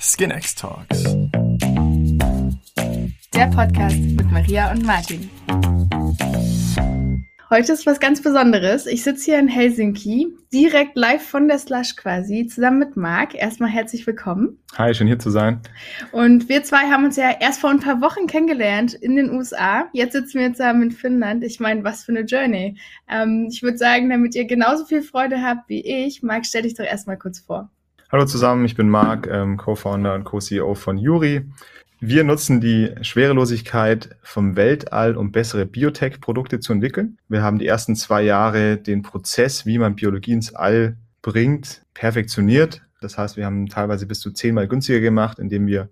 SkinX Talks. Der Podcast mit Maria und Martin. Heute ist was ganz Besonderes. Ich sitze hier in Helsinki, direkt live von der Slush quasi, zusammen mit Marc. Erstmal herzlich willkommen. Hi, schön hier zu sein. Und wir zwei haben uns ja erst vor ein paar Wochen kennengelernt in den USA. Jetzt sitzen wir zusammen in Finnland. Ich meine, was für eine Journey. Ähm, ich würde sagen, damit ihr genauso viel Freude habt wie ich, Marc, stell dich doch erstmal kurz vor. Hallo zusammen, ich bin Marc, ähm, Co-Founder und Co-CEO von Juri. Wir nutzen die Schwerelosigkeit vom Weltall, um bessere Biotech-Produkte zu entwickeln. Wir haben die ersten zwei Jahre den Prozess, wie man Biologie ins All bringt, perfektioniert. Das heißt, wir haben teilweise bis zu zehnmal günstiger gemacht, indem wir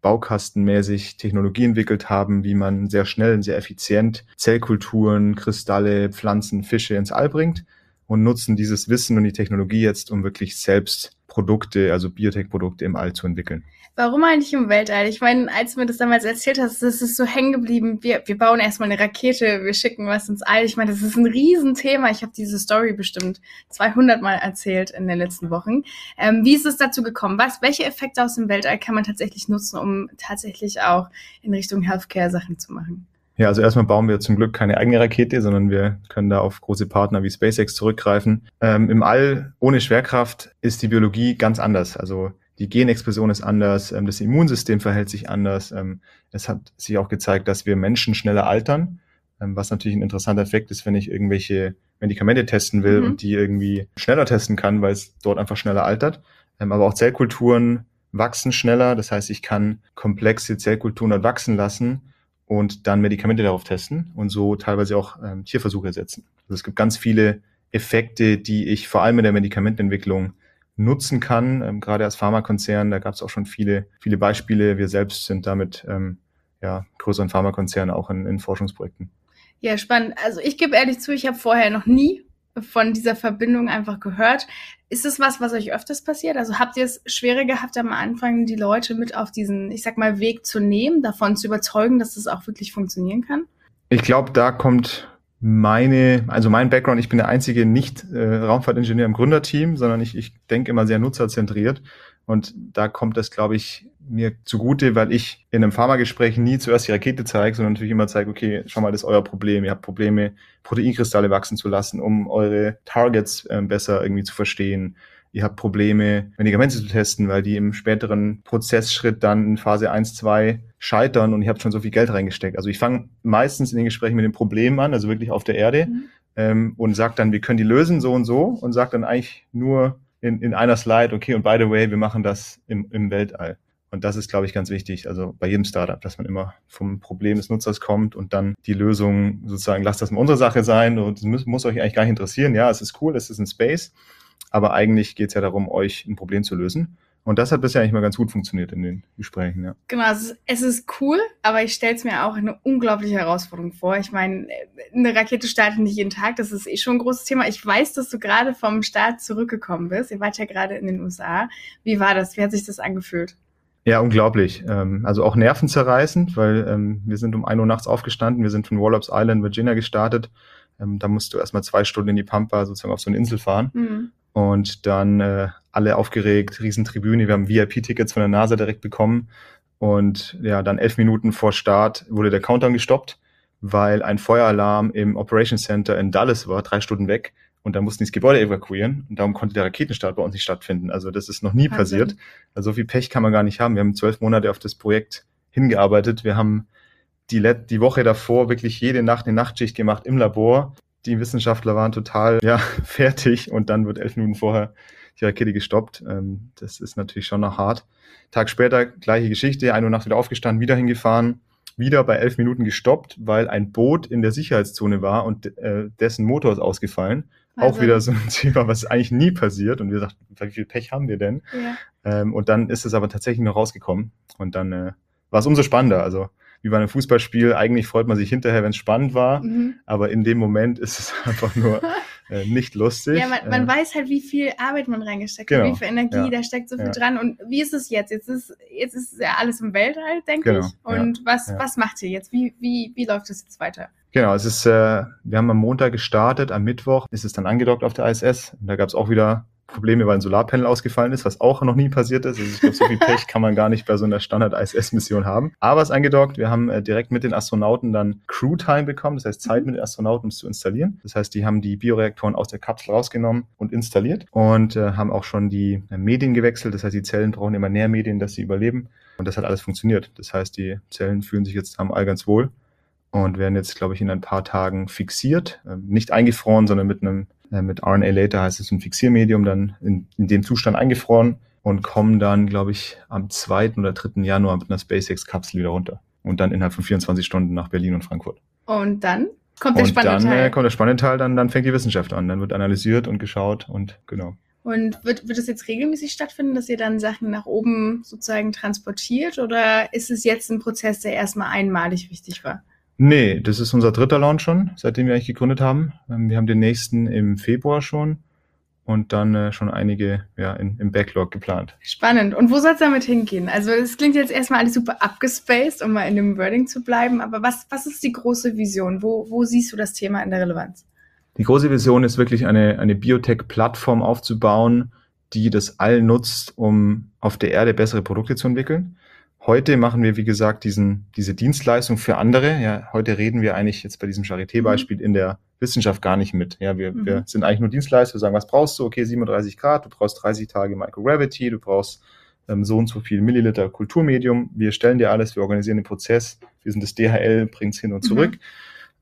baukastenmäßig Technologie entwickelt haben, wie man sehr schnell und sehr effizient Zellkulturen, Kristalle, Pflanzen, Fische ins All bringt und nutzen dieses Wissen und die Technologie jetzt, um wirklich selbst Produkte, also Biotech-Produkte im All zu entwickeln. Warum eigentlich im Weltall? Ich meine, als du mir das damals erzählt hast, das ist so hängen geblieben. Wir, wir bauen erstmal eine Rakete, wir schicken was ins All. Ich meine, das ist ein Riesenthema. Ich habe diese Story bestimmt 200 Mal erzählt in den letzten Wochen. Ähm, wie ist es dazu gekommen? Was, welche Effekte aus dem Weltall kann man tatsächlich nutzen, um tatsächlich auch in Richtung Healthcare Sachen zu machen? Ja, also erstmal bauen wir zum Glück keine eigene Rakete, sondern wir können da auf große Partner wie SpaceX zurückgreifen. Ähm, Im All ohne Schwerkraft ist die Biologie ganz anders. Also die Genexpression ist anders, ähm, das Immunsystem verhält sich anders. Ähm, es hat sich auch gezeigt, dass wir Menschen schneller altern, ähm, was natürlich ein interessanter Effekt ist, wenn ich irgendwelche Medikamente testen will mhm. und die irgendwie schneller testen kann, weil es dort einfach schneller altert. Ähm, aber auch Zellkulturen wachsen schneller. Das heißt, ich kann komplexe Zellkulturen dort wachsen lassen und dann Medikamente darauf testen und so teilweise auch ähm, Tierversuche ersetzen. Also es gibt ganz viele Effekte, die ich vor allem in der Medikamentenentwicklung nutzen kann, ähm, gerade als Pharmakonzern. Da gab es auch schon viele, viele Beispiele. Wir selbst sind damit ähm, ja, größeren Pharmakonzernen auch in, in Forschungsprojekten. Ja, spannend. Also ich gebe ehrlich zu, ich habe vorher noch nie von dieser Verbindung einfach gehört. Ist es was, was euch öfters passiert? Also habt ihr es schwerer gehabt, am Anfang die Leute mit auf diesen, ich sag mal, Weg zu nehmen, davon zu überzeugen, dass das auch wirklich funktionieren kann? Ich glaube, da kommt meine, also mein Background, ich bin der einzige nicht äh, Raumfahrtingenieur im Gründerteam, sondern ich, ich denke immer sehr nutzerzentriert. Und da kommt das, glaube ich, mir zugute, weil ich in einem Pharmagespräch nie zuerst die Rakete zeige, sondern natürlich immer zeige, okay, schau mal, das ist euer Problem. Ihr habt Probleme, Proteinkristalle wachsen zu lassen, um eure Targets äh, besser irgendwie zu verstehen. Ihr habt Probleme, Medikamente zu testen, weil die im späteren Prozessschritt dann in Phase 1, 2 scheitern und ihr habt schon so viel Geld reingesteckt. Also ich fange meistens in den Gesprächen mit dem Problem an, also wirklich auf der Erde, mhm. ähm, und sage dann, wir können die lösen so und so und sage dann eigentlich nur in, in einer Slide, okay, und by the way, wir machen das im, im Weltall. Und das ist, glaube ich, ganz wichtig, also bei jedem Startup, dass man immer vom Problem des Nutzers kommt und dann die Lösung sozusagen, lasst das mal unsere Sache sein und muss, muss euch eigentlich gar nicht interessieren. Ja, es ist cool, es ist ein Space, aber eigentlich geht es ja darum, euch ein Problem zu lösen. Und das hat bisher eigentlich mal ganz gut funktioniert in den Gesprächen, ja. Genau, es ist, es ist cool, aber ich stelle es mir auch eine unglaubliche Herausforderung vor. Ich meine, eine Rakete startet nicht jeden Tag, das ist eh schon ein großes Thema. Ich weiß, dass du gerade vom Start zurückgekommen bist. Ihr wart ja gerade in den USA. Wie war das? Wie hat sich das angefühlt? Ja, unglaublich. Ähm, also auch nervenzerreißend, weil ähm, wir sind um ein Uhr nachts aufgestanden. Wir sind von Wallops Island, Virginia gestartet. Ähm, da musst du erstmal zwei Stunden in die Pampa sozusagen auf so eine Insel fahren. Mhm. Und dann äh, alle aufgeregt, Riesentribüne. Wir haben VIP-Tickets von der NASA direkt bekommen. Und ja, dann elf Minuten vor Start wurde der Countdown gestoppt, weil ein Feueralarm im Operation Center in Dallas war, drei Stunden weg und dann mussten die das Gebäude evakuieren und darum konnte der Raketenstart bei uns nicht stattfinden. Also das ist noch nie Wahnsinn. passiert. Also so viel Pech kann man gar nicht haben. Wir haben zwölf Monate auf das Projekt hingearbeitet. Wir haben die, Let die Woche davor wirklich jede Nacht eine Nachtschicht gemacht im Labor. Die Wissenschaftler waren total ja, fertig und dann wird elf Minuten vorher die Rakete gestoppt. Ähm, das ist natürlich schon noch hart. Tag später gleiche Geschichte, eine Uhr Nacht wieder aufgestanden, wieder hingefahren, wieder bei elf Minuten gestoppt, weil ein Boot in der Sicherheitszone war und äh, dessen Motor ist ausgefallen. Also, auch wieder so ein Thema, was eigentlich nie passiert. Und wir sagten, wie viel Pech haben wir denn? Ja. Ähm, und dann ist es aber tatsächlich noch rausgekommen. Und dann äh, war es umso spannender. Also wie bei einem Fußballspiel, eigentlich freut man sich hinterher, wenn es spannend war. Mhm. Aber in dem Moment ist es einfach nur äh, nicht lustig. Ja, man, man äh, weiß halt, wie viel Arbeit man reingesteckt genau. hat, wie viel Energie, ja. da steckt so viel ja. dran. Und wie ist es jetzt? Jetzt ist, jetzt ist ja alles im Weltall, denke genau. ich. Und ja. was, was macht ihr jetzt? Wie, wie, wie läuft es jetzt weiter? Genau, es ist, äh, wir haben am Montag gestartet, am Mittwoch ist es dann angedockt auf der ISS. Und da gab es auch wieder Probleme, weil ein Solarpanel ausgefallen ist, was auch noch nie passiert ist. Also ich glaube, so viel Pech kann man gar nicht bei so einer Standard-ISS-Mission haben. Aber es ist eingedockt. Wir haben äh, direkt mit den Astronauten dann Crew-Time bekommen, das heißt Zeit mit den Astronauten, um es zu installieren. Das heißt, die haben die Bioreaktoren aus der Kapsel rausgenommen und installiert und äh, haben auch schon die äh, Medien gewechselt. Das heißt, die Zellen brauchen immer Nährmedien, dass sie überleben. Und das hat alles funktioniert. Das heißt, die Zellen fühlen sich jetzt am all ganz wohl und werden jetzt, glaube ich, in ein paar Tagen fixiert. Ähm, nicht eingefroren, sondern mit einem äh, mit RNA Later heißt es ein Fixiermedium, dann in, in dem Zustand eingefroren und kommen dann, glaube ich, am 2. oder 3. Januar mit einer SpaceX-Kapsel wieder runter. Und dann innerhalb von 24 Stunden nach Berlin und Frankfurt. Und dann kommt der und spannende dann, Teil. Äh, kommt der spannende Teil, dann, dann fängt die Wissenschaft an. Dann wird analysiert und geschaut und genau. Und wird, wird es jetzt regelmäßig stattfinden, dass ihr dann Sachen nach oben sozusagen transportiert? Oder ist es jetzt ein Prozess, der erstmal einmalig wichtig war? Nee, das ist unser dritter Launch schon, seitdem wir eigentlich gegründet haben. Ähm, Wir haben den nächsten im Februar schon und dann äh, schon einige ja, in, im Backlog geplant. Spannend. Und wo soll es damit hingehen? Also es klingt jetzt erstmal alles super abgespaced, um mal in dem Wording zu bleiben. Aber was, was ist die große Vision? Wo, wo siehst du das Thema in der Relevanz? Die große Vision ist wirklich eine, eine Biotech-Plattform aufzubauen, die das all nutzt, um auf der Erde bessere Produkte zu entwickeln. Heute machen wir, wie gesagt, diesen, diese Dienstleistung für andere. Ja, heute reden wir eigentlich jetzt bei diesem Charité-Beispiel in der Wissenschaft gar nicht mit. Ja, wir, Mhm. wir sind eigentlich nur Dienstleister. Wir sagen, was brauchst du? Okay, 37 Grad, du brauchst 30 Tage Microgravity, du brauchst ähm, so und so viel Milliliter Kulturmedium. Wir stellen dir alles, wir organisieren den Prozess. Wir sind das DHL, bringt's hin und Mhm. zurück.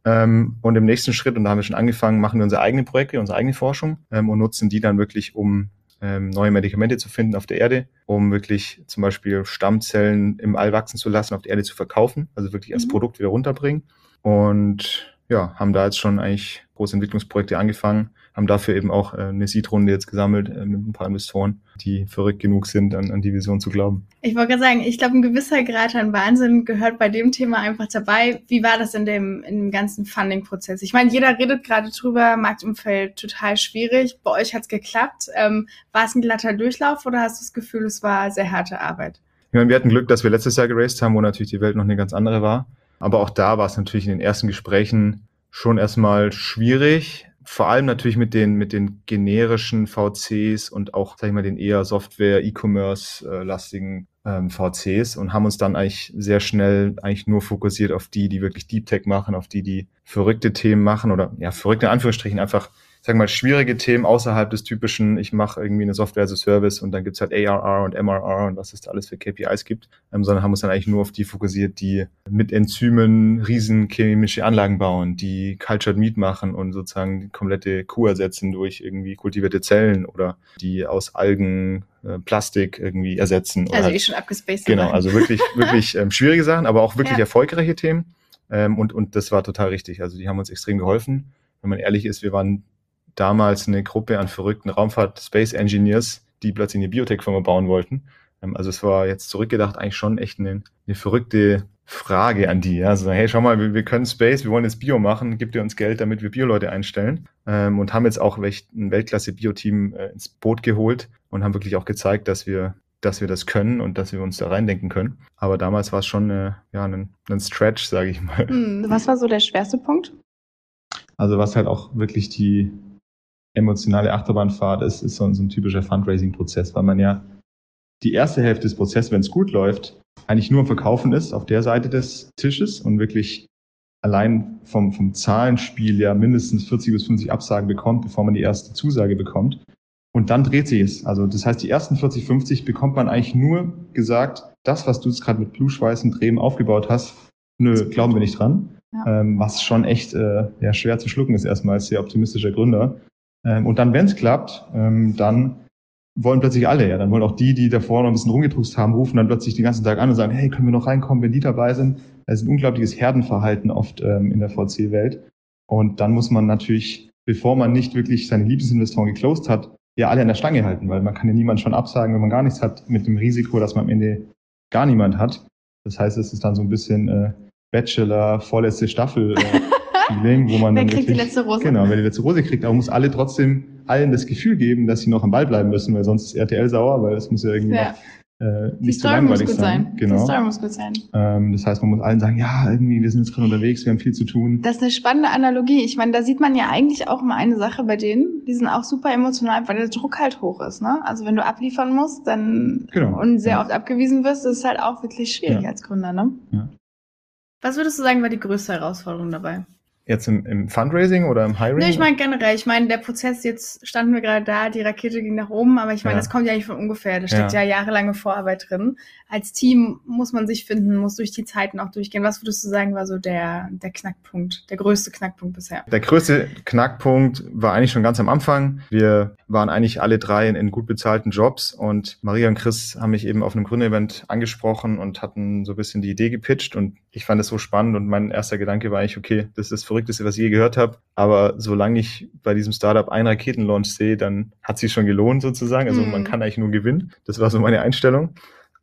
Ähm, und im nächsten Schritt, und da haben wir schon angefangen, machen wir unsere eigenen Projekte, unsere eigene Forschung ähm, und nutzen die dann wirklich, um ähm, neue Medikamente zu finden auf der Erde, um wirklich zum Beispiel Stammzellen im All wachsen zu lassen, auf der Erde zu verkaufen, also wirklich als Mhm. Produkt wieder runterbringen. Und ja, haben da jetzt schon eigentlich große Entwicklungsprojekte angefangen, haben dafür eben auch äh, eine Seed-Runde jetzt gesammelt äh, mit ein paar Investoren, die verrückt genug sind, an, an die Vision zu glauben. Ich wollte gerade sagen, ich glaube, ein gewisser Grad an Wahnsinn gehört bei dem Thema einfach dabei. Wie war das in dem, in dem ganzen Funding-Prozess? Ich meine, jeder redet gerade drüber, Marktumfeld total schwierig. Bei euch hat's geklappt. Ähm, war es ein glatter Durchlauf oder hast du das Gefühl, es war sehr harte Arbeit? Ich meine, wir hatten Glück, dass wir letztes Jahr geraced haben, wo natürlich die Welt noch eine ganz andere war. Aber auch da war es natürlich in den ersten Gesprächen schon erstmal schwierig. Vor allem natürlich mit den, mit den generischen VCs und auch, sag ich mal, den eher Software, E-Commerce-lastigen ähm, VCs und haben uns dann eigentlich sehr schnell eigentlich nur fokussiert auf die, die wirklich Deep Tech machen, auf die, die verrückte Themen machen oder ja, verrückte Anführungsstrichen einfach sag mal, schwierige Themen außerhalb des typischen, ich mache irgendwie eine Software as a Service und dann gibt's halt ARR und MRR und was es da alles für KPIs gibt, ähm, sondern haben uns dann eigentlich nur auf die fokussiert, die mit Enzymen riesen chemische Anlagen bauen, die Cultured Meat machen und sozusagen die komplette Kuh ersetzen durch irgendwie kultivierte Zellen oder die aus Algen äh, Plastik irgendwie ersetzen. oder Also halt- eh schon abgespaced. Genau, also wirklich, wirklich ähm, schwierige Sachen, aber auch wirklich Ja. erfolgreiche Themen. Ähm, und, und das war total richtig. Also die haben uns extrem geholfen. Wenn man ehrlich ist, wir waren damals eine Gruppe an verrückten Raumfahrt-Space-Engineers, die plötzlich eine Biotech-Firma bauen wollten. Ähm, also es war jetzt zurückgedacht eigentlich schon echt eine, eine verrückte Frage an die. Ja? Also, hey, schau mal, wir, wir können Space, wir wollen jetzt Bio machen, gib dir uns Geld, damit wir Bio-Leute einstellen. Ähm, und haben jetzt auch ein Weltklasse-Bio-Team äh, ins Boot geholt und haben wirklich auch gezeigt, dass wir dass wir das können und dass wir uns da reindenken können. Aber damals war es schon äh, ja, ein, ein Stretch, sage ich mal. Hm, Was war so der schwerste Punkt? Also was halt auch wirklich die emotionale Achterbahnfahrt ist, ist so ein, so ein typischer Fundraising-Prozess, weil man ja die erste Hälfte des Prozesses, wenn es gut läuft, eigentlich nur am Verkaufen ist auf der Seite des Tisches und wirklich allein vom, vom Zahlenspiel ja mindestens 40 bis 50 Absagen bekommt, bevor man die erste Zusage bekommt. Und dann dreht sich es. Also das heißt, die ersten 40, 50 bekommt man eigentlich nur gesagt, das, was du jetzt gerade mit Blutschweiß und Tränen aufgebaut hast, nö, glauben wir nicht dran. Ja. Ähm, was schon echt äh, ja, schwer zu schlucken ist erstmal als sehr optimistischer Gründer. Ähm, und dann, wenn es klappt, ähm, dann wollen plötzlich alle, ja, dann wollen auch die, die davor noch ein bisschen rumgedruckst haben, rufen dann plötzlich den ganzen Tag an und sagen, hey, können wir noch reinkommen, wenn die dabei sind? Das ist ein unglaubliches Herdenverhalten oft ähm, in der VC-Welt. Und dann muss man natürlich, bevor man nicht wirklich seine Lieblingsinvestoren geclosed hat, ja alle an der Stange halten, weil man kann ja niemand schon absagen, wenn man gar nichts hat, mit dem Risiko, dass man am Ende gar niemand hat. Das heißt, es ist dann so ein bisschen äh, Bachelor, vorletzte Staffel äh, Feeling, wo man Wer dann kriegt die wirklich, letzte Rose? Genau, wer die letzte Rose kriegt, aber muss alle trotzdem allen das Gefühl geben, dass sie noch am Ball bleiben müssen, weil sonst ist RTL sauer, weil es muss ja irgendwie Ja. noch äh, nicht zu langweilig sein. sein. Genau. Die Story muss gut sein. Ähm, das heißt, man muss allen sagen, ja, irgendwie, wir sind jetzt gerade unterwegs, wir haben viel zu tun. Das ist eine spannende Analogie. Ich meine, da sieht man ja eigentlich auch mal eine Sache bei denen, die sind auch super emotional, weil der Druck halt hoch ist. Ne? Also wenn du abliefern musst, dann genau. und sehr ja. oft abgewiesen wirst, ist es halt auch wirklich schwierig ja. als Gründer. Ne? Ja. Was würdest du sagen, war die größte Herausforderung dabei? Jetzt im, im Fundraising oder im Hiring? Nee, ich meine generell. Ich meine, der Prozess, jetzt standen wir gerade da, die Rakete ging nach oben, aber ich meine, ja. das kommt ja nicht von ungefähr. Da steckt ja. ja jahrelange Vorarbeit drin. Als Team muss man sich finden, muss durch die Zeiten auch durchgehen. Was würdest du sagen, war so der, der Knackpunkt, der größte Knackpunkt bisher? Der größte Knackpunkt war eigentlich schon ganz am Anfang. Wir waren eigentlich alle drei in, in gut bezahlten Jobs und Maria und Chris haben mich eben auf einem Gründerevent angesprochen und hatten so ein bisschen die Idee gepitcht und ich fand es so spannend und mein erster Gedanke war eigentlich, okay, das ist für Verrückteste, was ich je gehört habe. Aber solange ich bei diesem Startup einen Raketenlaunch sehe, dann hat sich schon gelohnt sozusagen. Also mhm. man kann eigentlich nur gewinnen. Das war so meine Einstellung.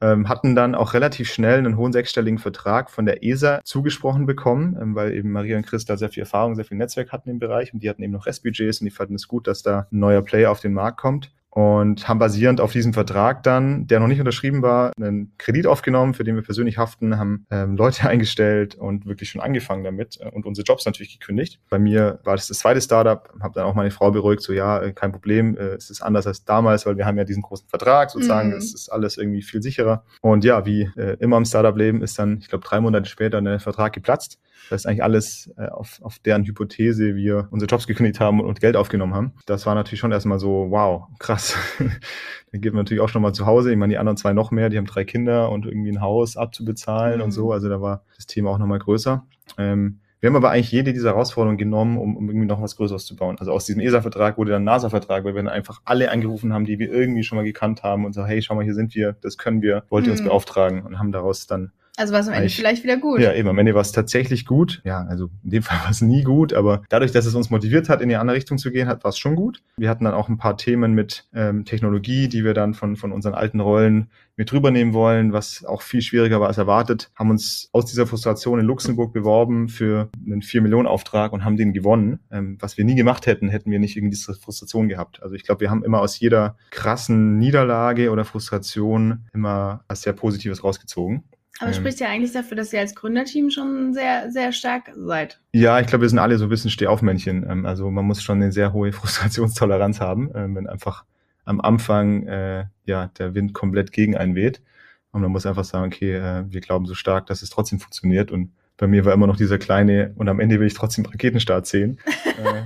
Ähm, hatten dann auch relativ schnell einen hohen sechsstelligen Vertrag von der ESA zugesprochen bekommen, ähm, weil eben Maria und Chris da sehr viel Erfahrung, sehr viel Netzwerk hatten im Bereich und die hatten eben noch Restbudgets und die fanden es gut, dass da ein neuer Player auf den Markt kommt und haben basierend auf diesem Vertrag dann, der noch nicht unterschrieben war, einen Kredit aufgenommen, für den wir persönlich haften, haben ähm, Leute eingestellt und wirklich schon angefangen damit äh, und unsere Jobs natürlich gekündigt. Bei mir war das das zweite Startup, habe dann auch meine Frau beruhigt, so ja, äh, kein Problem, äh, es ist anders als damals, weil wir haben ja diesen großen Vertrag sozusagen, mhm. es ist alles irgendwie viel sicherer. Und ja, wie äh, immer im Startup-Leben ist dann, ich glaube, drei Monate später der Vertrag geplatzt. Das ist eigentlich alles äh, auf, auf deren Hypothese wir unsere Jobs gekündigt haben und Geld aufgenommen haben. Das war natürlich schon erstmal so, wow, krass. Dann geht man natürlich auch schon mal zu Hause. Ich meine, die anderen zwei noch mehr, die haben drei Kinder und irgendwie ein Haus abzubezahlen mhm. und so. Also da war das Thema auch nochmal größer. Ähm, wir haben aber eigentlich jede dieser Herausforderungen genommen, um, um irgendwie noch was Größeres zu bauen. Also aus diesem ESA-Vertrag wurde dann ein NASA-Vertrag, weil wir dann einfach alle angerufen haben, die wir irgendwie schon mal gekannt haben und so, hey, schau mal, hier sind wir, das können wir, wollt ihr uns mhm. beauftragen und haben daraus dann also war es am Ende ich, vielleicht wieder gut. Ja, eben. Am Ende war es tatsächlich gut. Ja, also in dem Fall war es nie gut, aber dadurch, dass es uns motiviert hat, in die andere Richtung zu gehen, hat war es schon gut. Wir hatten dann auch ein paar Themen mit ähm, Technologie, die wir dann von, von unseren alten Rollen mit rübernehmen wollen, was auch viel schwieriger war als erwartet. Haben uns aus dieser Frustration in Luxemburg beworben für einen 4-Millionen-Auftrag und haben den gewonnen. Ähm, was wir nie gemacht hätten, hätten wir nicht irgendwie diese Frustration gehabt. Also ich glaube, wir haben immer aus jeder krassen Niederlage oder Frustration immer was sehr Positives rausgezogen. Aber ähm, spricht ja eigentlich dafür, dass ihr als Gründerteam schon sehr, sehr stark seid. Ja, ich glaube, wir sind alle so ein bisschen Stehaufmännchen. Ähm, also man muss schon eine sehr hohe Frustrationstoleranz haben, ähm, wenn einfach am Anfang äh, ja der Wind komplett gegen einen weht. Und man muss einfach sagen, okay, äh, wir glauben so stark, dass es trotzdem funktioniert. Und bei mir war immer noch dieser kleine, und am Ende will ich trotzdem Raketenstart sehen. Äh,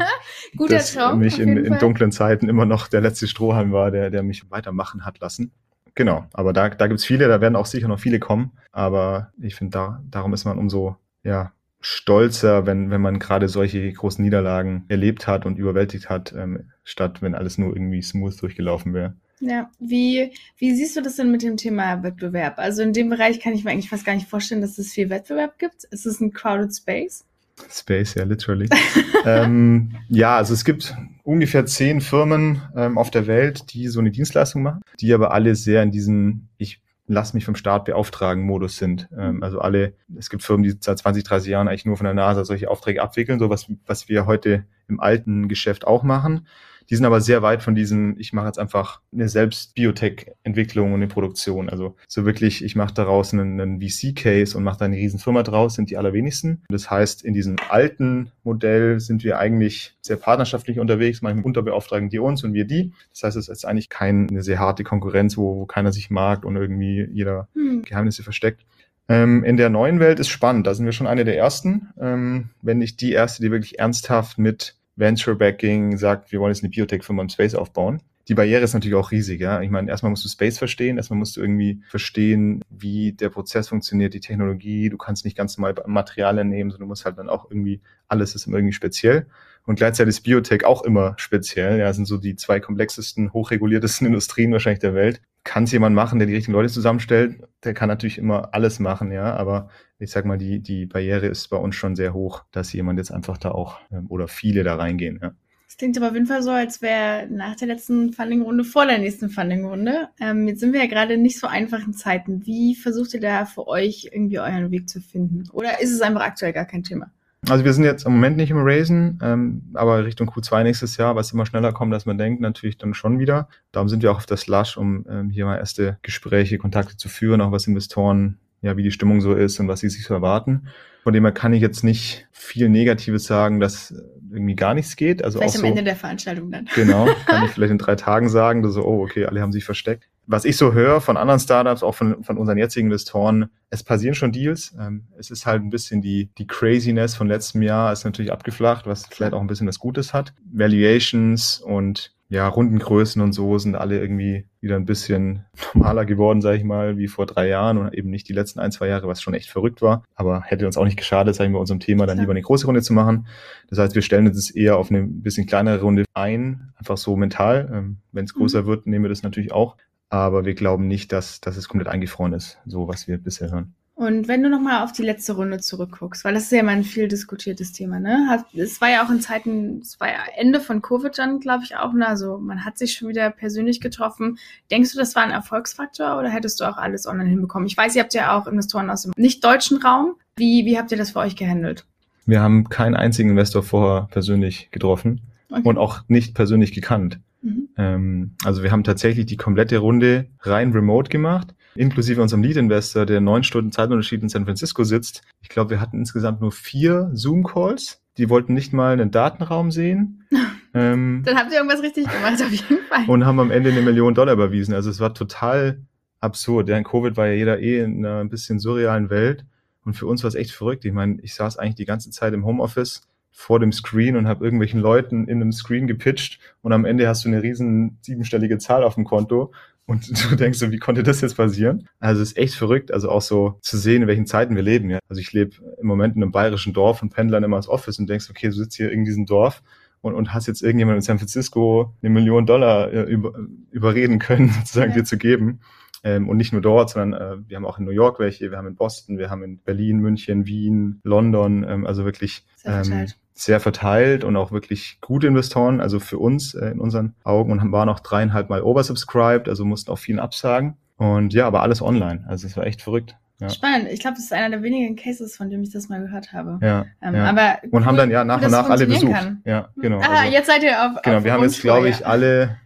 Guter dass Traum. mich in, in dunklen Zeiten immer noch der letzte Strohhalm war, der, der mich weitermachen hat lassen. Genau, aber da, da gibt es viele, da werden auch sicher noch viele kommen. Aber ich finde, da, darum ist man umso ja, stolzer, wenn, wenn man gerade solche großen Niederlagen erlebt hat und überwältigt hat, ähm, statt wenn alles nur irgendwie smooth durchgelaufen wäre. Ja, wie, wie siehst du das denn mit dem Thema Wettbewerb? Also in dem Bereich kann ich mir eigentlich fast gar nicht vorstellen, dass es viel Wettbewerb gibt. Ist es ein crowded space? Space, ja, literally. ähm, ja, also es gibt ungefähr zehn Firmen ähm, auf der Welt, die so eine Dienstleistung machen, die aber alle sehr in diesen, ich lass mich vom Staat beauftragen Modus sind. Ähm, also alle, es gibt Firmen, die seit 20, 30 Jahren eigentlich nur von der NASA solche Aufträge abwickeln, so was, was wir heute im alten Geschäft auch machen. Die sind aber sehr weit von diesem, ich mache jetzt einfach eine selbst Biotech-Entwicklung und eine Produktion. Also so wirklich, ich mache daraus einen, einen VC-Case und mache da eine Firma draus, sind die allerwenigsten. Das heißt, in diesem alten Modell sind wir eigentlich sehr partnerschaftlich unterwegs. Manchmal unterbeauftragen die uns und wir die. Das heißt, es ist eigentlich keine sehr harte Konkurrenz, wo, wo keiner sich mag und irgendwie jeder hm. Geheimnisse versteckt. Ähm, in der neuen Welt ist spannend. Da sind wir schon eine der ersten, ähm, wenn nicht die erste, die wirklich ernsthaft mit Venture Backing sagt, wir wollen jetzt eine Biotech-Firma im Space aufbauen. Die Barriere ist natürlich auch riesig, ja. Ich meine, erstmal musst du Space verstehen, erstmal musst du irgendwie verstehen, wie der Prozess funktioniert, die Technologie. Du kannst nicht ganz normal Materialien nehmen, sondern du musst halt dann auch irgendwie, alles ist irgendwie speziell. Und gleichzeitig ist Biotech auch immer speziell. Ja, sind so die zwei komplexesten, hochreguliertesten Industrien wahrscheinlich der Welt. Kann es jemand machen, der die richtigen Leute zusammenstellt? Der kann natürlich immer alles machen, ja. Aber ich sag mal, die, die Barriere ist bei uns schon sehr hoch, dass jemand jetzt einfach da auch ähm, oder viele da reingehen, ja. Das klingt aber auf jeden Fall so, als wäre nach der letzten Funding-Runde vor der nächsten Funding-Runde. Ähm, jetzt sind wir ja gerade nicht so einfachen Zeiten. Wie versucht ihr da für euch irgendwie euren Weg zu finden? Oder ist es einfach aktuell gar kein Thema? Also wir sind jetzt im Moment nicht im Raisen, ähm, aber Richtung Q2 nächstes Jahr, was immer schneller kommt, als man denkt, natürlich dann schon wieder. Darum sind wir auch auf das Lush, um ähm, hier mal erste Gespräche, Kontakte zu führen, auch was Investoren, ja, wie die Stimmung so ist und was sie sich so erwarten. Von dem her kann ich jetzt nicht viel Negatives sagen, dass irgendwie gar nichts geht. Also vielleicht auch am so, Ende der Veranstaltung dann. Genau, kann ich vielleicht in drei Tagen sagen, dass so, oh, okay, alle haben sich versteckt. Was ich so höre von anderen Startups, auch von, von unseren jetzigen Investoren, es passieren schon Deals. Ähm, es ist halt ein bisschen die, die Craziness von letztem Jahr ist natürlich abgeflacht, was vielleicht auch ein bisschen was Gutes hat. Valuations und ja, Rundengrößen und so sind alle irgendwie wieder ein bisschen normaler geworden, sage ich mal, wie vor drei Jahren und eben nicht die letzten ein, zwei Jahre, was schon echt verrückt war. Aber hätte uns auch nicht geschadet, sagen wir, unserem Thema dann lieber eine große Runde zu machen. Das heißt, wir stellen uns eher auf eine bisschen kleinere Runde ein, einfach so mental. Ähm, Wenn es größer mhm. wird, nehmen wir das natürlich auch. Aber wir glauben nicht, dass, dass es komplett eingefroren ist, so was wir bisher hören. Und wenn du nochmal auf die letzte Runde zurückguckst, weil das ist ja immer ein viel diskutiertes Thema, ne? Es war ja auch in Zeiten, es war ja Ende von Covid dann, glaube ich, auch, ne? Also man hat sich schon wieder persönlich getroffen. Denkst du, das war ein Erfolgsfaktor oder hättest du auch alles online hinbekommen? Ich weiß, ihr habt ja auch Investoren aus dem nicht-deutschen Raum. Wie, wie habt ihr das für euch gehandelt? Wir haben keinen einzigen Investor vorher persönlich getroffen okay. und auch nicht persönlich gekannt. Mhm. Ähm, also wir haben tatsächlich die komplette Runde rein remote gemacht inklusive unserem Lead-Investor, der neun Stunden Zeitunterschied in San Francisco sitzt. Ich glaube, wir hatten insgesamt nur vier Zoom-Calls. Die wollten nicht mal einen Datenraum sehen. ähm, Dann habt ihr irgendwas richtig gemacht, auf jeden Fall. Und haben am Ende eine Million Dollar überwiesen. Also es war total absurd. Ja, in Covid war ja jeder eh in einer ein bisschen surrealen Welt. Und für uns war es echt verrückt. Ich meine, ich saß eigentlich die ganze Zeit im Homeoffice vor dem Screen und habe irgendwelchen Leuten in einem Screen gepitcht und am Ende hast du eine riesen siebenstellige Zahl auf dem Konto und du denkst so, wie konnte das jetzt passieren? Also es ist echt verrückt, also auch so zu sehen, in welchen Zeiten wir leben. Ja? Also ich lebe im Moment in einem bayerischen Dorf und pendle dann immer ins Office und denkst, okay, du sitzt hier in diesem Dorf und, und hast jetzt irgendjemand in San Francisco eine Million Dollar äh, über, überreden können, sozusagen ja. dir zu geben. Ähm, und nicht nur dort, sondern äh, wir haben auch in New York welche, wir haben in Boston, wir haben in Berlin, München, Wien, London, ähm, also wirklich ähm, sehr verteilt und auch wirklich gute Investoren, also für uns äh, in unseren Augen und waren auch dreieinhalb Mal oversubscribed, also mussten auch vielen absagen. Und ja, aber alles online. Also es war echt verrückt. Ja. Spannend. Ich glaube, das ist einer der wenigen Cases, von dem ich das mal gehört habe. Ja. Ähm, ja. Aber und haben dann ja nach und nach alle besucht. Kann. Ja, genau. Ah, also, jetzt seid ihr auf. Genau, auf wir haben jetzt, glaube ich, alle,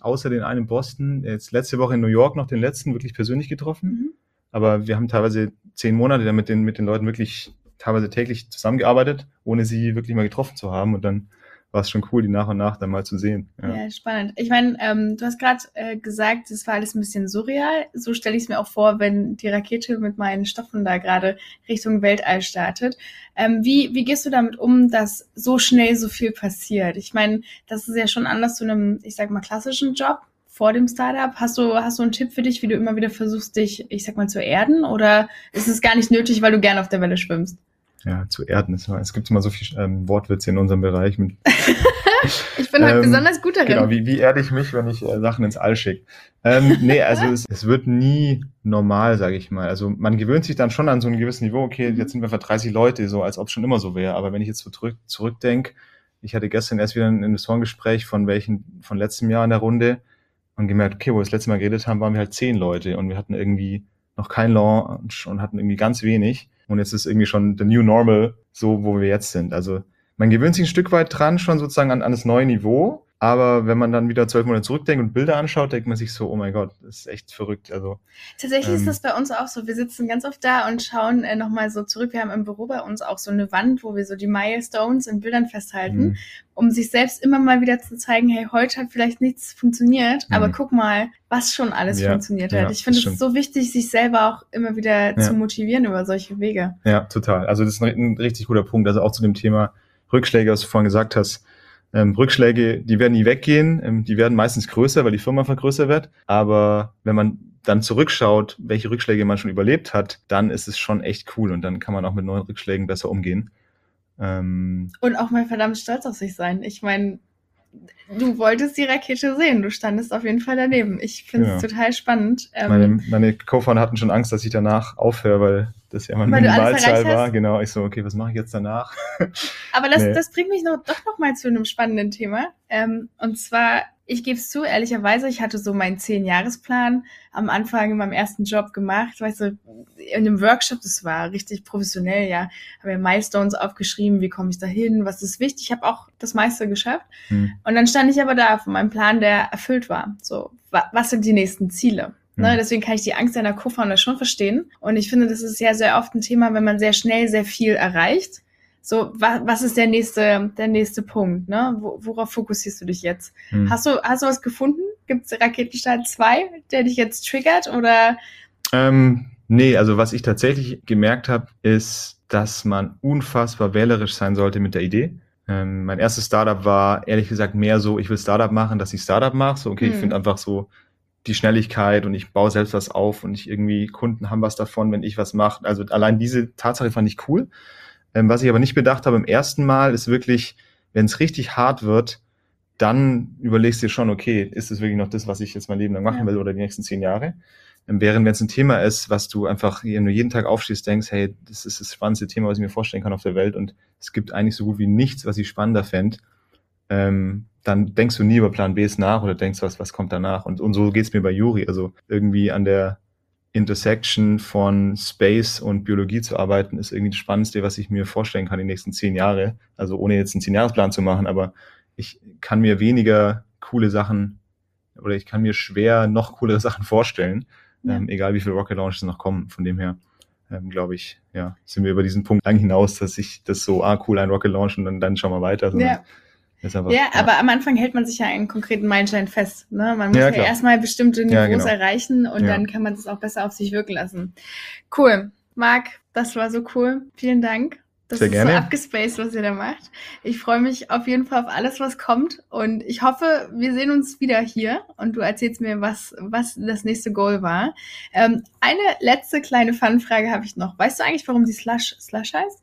außer den einen in Boston, jetzt letzte Woche in New York noch den letzten wirklich persönlich getroffen. Mhm. Aber wir haben teilweise zehn Monate damit den, mit den Leuten wirklich teilweise täglich zusammengearbeitet, ohne sie wirklich mal getroffen zu haben. Und dann war es schon cool, die nach und nach dann mal zu sehen. Ja, ja spannend. Ich meine, ähm, du hast gerade äh, gesagt, es war alles ein bisschen surreal. So stelle ich es mir auch vor, wenn die Rakete mit meinen Stoffen da gerade Richtung Weltall startet. Ähm, wie, wie gehst du damit um, dass so schnell so viel passiert? Ich meine, das ist ja schon anders zu einem, ich sag mal, klassischen Job vor dem Startup. Hast du, hast du einen Tipp für dich, wie du immer wieder versuchst, dich, ich sag mal, zu erden? Oder ist es gar nicht nötig, weil du gern auf der Welle schwimmst? Ja, zu erden. Es gibt immer so viel ähm, Wortwitze in unserem Bereich. Mit, ich bin halt ähm, besonders gut darin. Genau, wie, wie erde ich mich, wenn ich äh, Sachen ins All schicke? Ähm, nee, also es, es wird nie normal, sage ich mal. Also man gewöhnt sich dann schon an so ein gewisses Niveau, okay, jetzt sind wir für 30 Leute, so als ob es schon immer so wäre. Aber wenn ich jetzt so zurück, zurückdenke, ich hatte gestern erst wieder ein Investorengespräch von welchen, von letztem Jahr in der Runde und gemerkt, okay, wo wir das letzte Mal geredet haben, waren wir halt zehn Leute und wir hatten irgendwie noch kein Launch und hatten irgendwie ganz wenig. Und jetzt ist irgendwie schon the new normal, so wo wir jetzt sind. Also man gewöhnt sich ein Stück weit dran, schon sozusagen an, an das neue Niveau. Aber wenn man dann wieder zwölf Monate zurückdenkt und Bilder anschaut, denkt man sich so, oh mein Gott, das ist echt verrückt. Also tatsächlich ähm, ist das bei uns auch so. Wir sitzen ganz oft da und schauen äh, nochmal so zurück. Wir haben im Büro bei uns auch so eine Wand, wo wir so die Milestones in Bildern festhalten, mhm. um sich selbst immer mal wieder zu zeigen, hey, heute hat vielleicht nichts funktioniert, mhm. aber guck mal, was schon alles ja, funktioniert hat. Ja, ich finde es so wichtig, sich selber auch immer wieder ja. zu motivieren über solche Wege. Ja, total. Also das ist ein, ein richtig guter Punkt. Also auch zu dem Thema Rückschläge, was du vorhin gesagt hast ähm, Rückschläge, die werden nie weggehen, ähm, die werden meistens größer, weil die Firma größer wird. Aber wenn man dann zurückschaut, welche Rückschläge man schon überlebt hat, dann ist es schon echt cool und dann kann man auch mit neuen Rückschlägen besser umgehen. Ähm, und auch mal verdammt stolz auf sich sein. Ich meine, du wolltest die Rakete sehen, du standest auf jeden Fall daneben. Ich finde es ja. total spannend. Ähm, meine meine Co-Founder hatten schon Angst, dass ich danach aufhöre, weil das ja meine Minimalzahl war. Genau, ich so, okay, was mache ich jetzt danach? Aber das, nee. das bringt mich noch, doch noch mal zu einem spannenden Thema. Ähm, und zwar, ich gebe es zu, ehrlicherweise, ich hatte so meinen Zehn-Jahres-Plan am Anfang in meinem ersten Job gemacht. Weißt du, in einem Workshop, das war richtig professionell, ja. Habe mir Milestones aufgeschrieben, wie komme ich da hin, was ist wichtig. Ich habe auch das meiste geschafft. Hm. Und dann stand ich aber da von meinem Plan, der erfüllt war. So, was sind die nächsten Ziele? Ne, mhm. deswegen kann ich die Angst einer Co-Founder schon verstehen. Und ich finde, das ist ja sehr oft ein Thema, wenn man sehr schnell sehr viel erreicht. So, was, was ist der nächste, der nächste Punkt? Ne? Worauf fokussierst du dich jetzt? Mhm. Hast du, hast du was gefunden? Gibt es Raketenstart 2, der dich jetzt triggert? Oder? Ähm, nee, also was ich tatsächlich gemerkt habe, ist, dass man unfassbar wählerisch sein sollte mit der Idee. Ähm, mein erstes Startup war ehrlich gesagt mehr so, ich will Startup machen, dass ich Startup mache. So, okay, mhm. ich finde einfach so, die Schnelligkeit und ich baue selbst was auf und ich irgendwie Kunden haben was davon, wenn ich was mache. Also allein diese Tatsache fand ich cool. Ähm, was ich aber nicht bedacht habe im ersten Mal ist wirklich, wenn es richtig hart wird, dann überlegst du dir schon, okay, ist es wirklich noch das, was ich jetzt mein Leben lang machen ja. will oder die nächsten zehn Jahre? Ähm, während wenn es ein Thema ist, was du einfach, wenn du jeden Tag aufstehst, denkst, hey, das ist das spannendste Thema, was ich mir vorstellen kann auf der Welt und es gibt eigentlich so gut wie nichts, was ich spannender fände, ähm, dann denkst du nie über Plan Bs nach oder denkst, was, was kommt danach. Und, und so geht's mir bei Juri. Also irgendwie an der Intersection von Space und Biologie zu arbeiten, ist irgendwie das Spannendste, was ich mir vorstellen kann die nächsten zehn Jahre. Also ohne jetzt einen Zehn-Jahres-Plan zu machen, aber ich kann mir weniger coole Sachen oder ich kann mir schwer noch coolere Sachen vorstellen, ja. ähm, egal wie viele Rocket Launches noch kommen. Von dem her, ähm, glaube ich, ja, sind wir über diesen Punkt lang hinaus, dass ich das so, ah, cool, ein Rocket Launch und dann, dann schauen wir weiter. Ja. Aber, ja, ja, aber am Anfang hält man sich ja einen konkreten Meilenstein fest. Ne? Man muss ja, ja erstmal bestimmte Niveaus ja, genau. erreichen und dann kann man das auch besser auf sich wirken lassen. Cool. Marc, das war so cool. Vielen Dank. Das Sehr ist gerne. so abgespaced, was ihr da macht. Ich freue mich auf jeden Fall auf alles, was kommt. Und ich hoffe, wir sehen uns wieder hier und du erzählst mir, was, was das nächste Goal war. Ähm, eine letzte kleine Fun-Frage habe ich noch. Weißt du eigentlich, warum die Slush Slush heißt?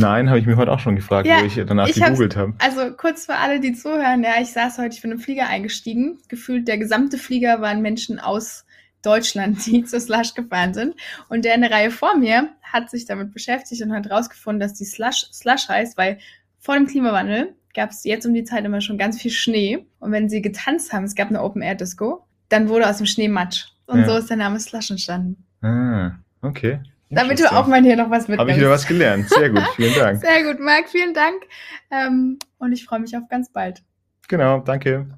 Nein, habe ich mir heute auch schon gefragt, ja, wo ich danach ich gegoogelt habe. Also kurz für alle, die zuhören, ja, ich saß heute, ich bin im Flieger eingestiegen. Gefühlt der gesamte Flieger waren Menschen aus Deutschland, die zur Slush gefahren sind. Und der in der Reihe vor mir hat sich damit beschäftigt und hat rausgefunden, dass die Slush Slush heißt, weil vor dem Klimawandel gab es jetzt um die Zeit immer schon ganz viel Schnee. Und wenn sie getanzt haben, es gab eine Open Air Disco, dann wurde aus dem Schnee Matsch. Und ja. so ist der Name Slush entstanden. Ah, okay. Damit du auch mal hier noch was mitnimmst. Habe ich wieder was gelernt. Sehr gut, vielen Dank. Sehr gut, Marc, vielen Dank. Ähm, und ich freue mich auf ganz bald. Genau, danke.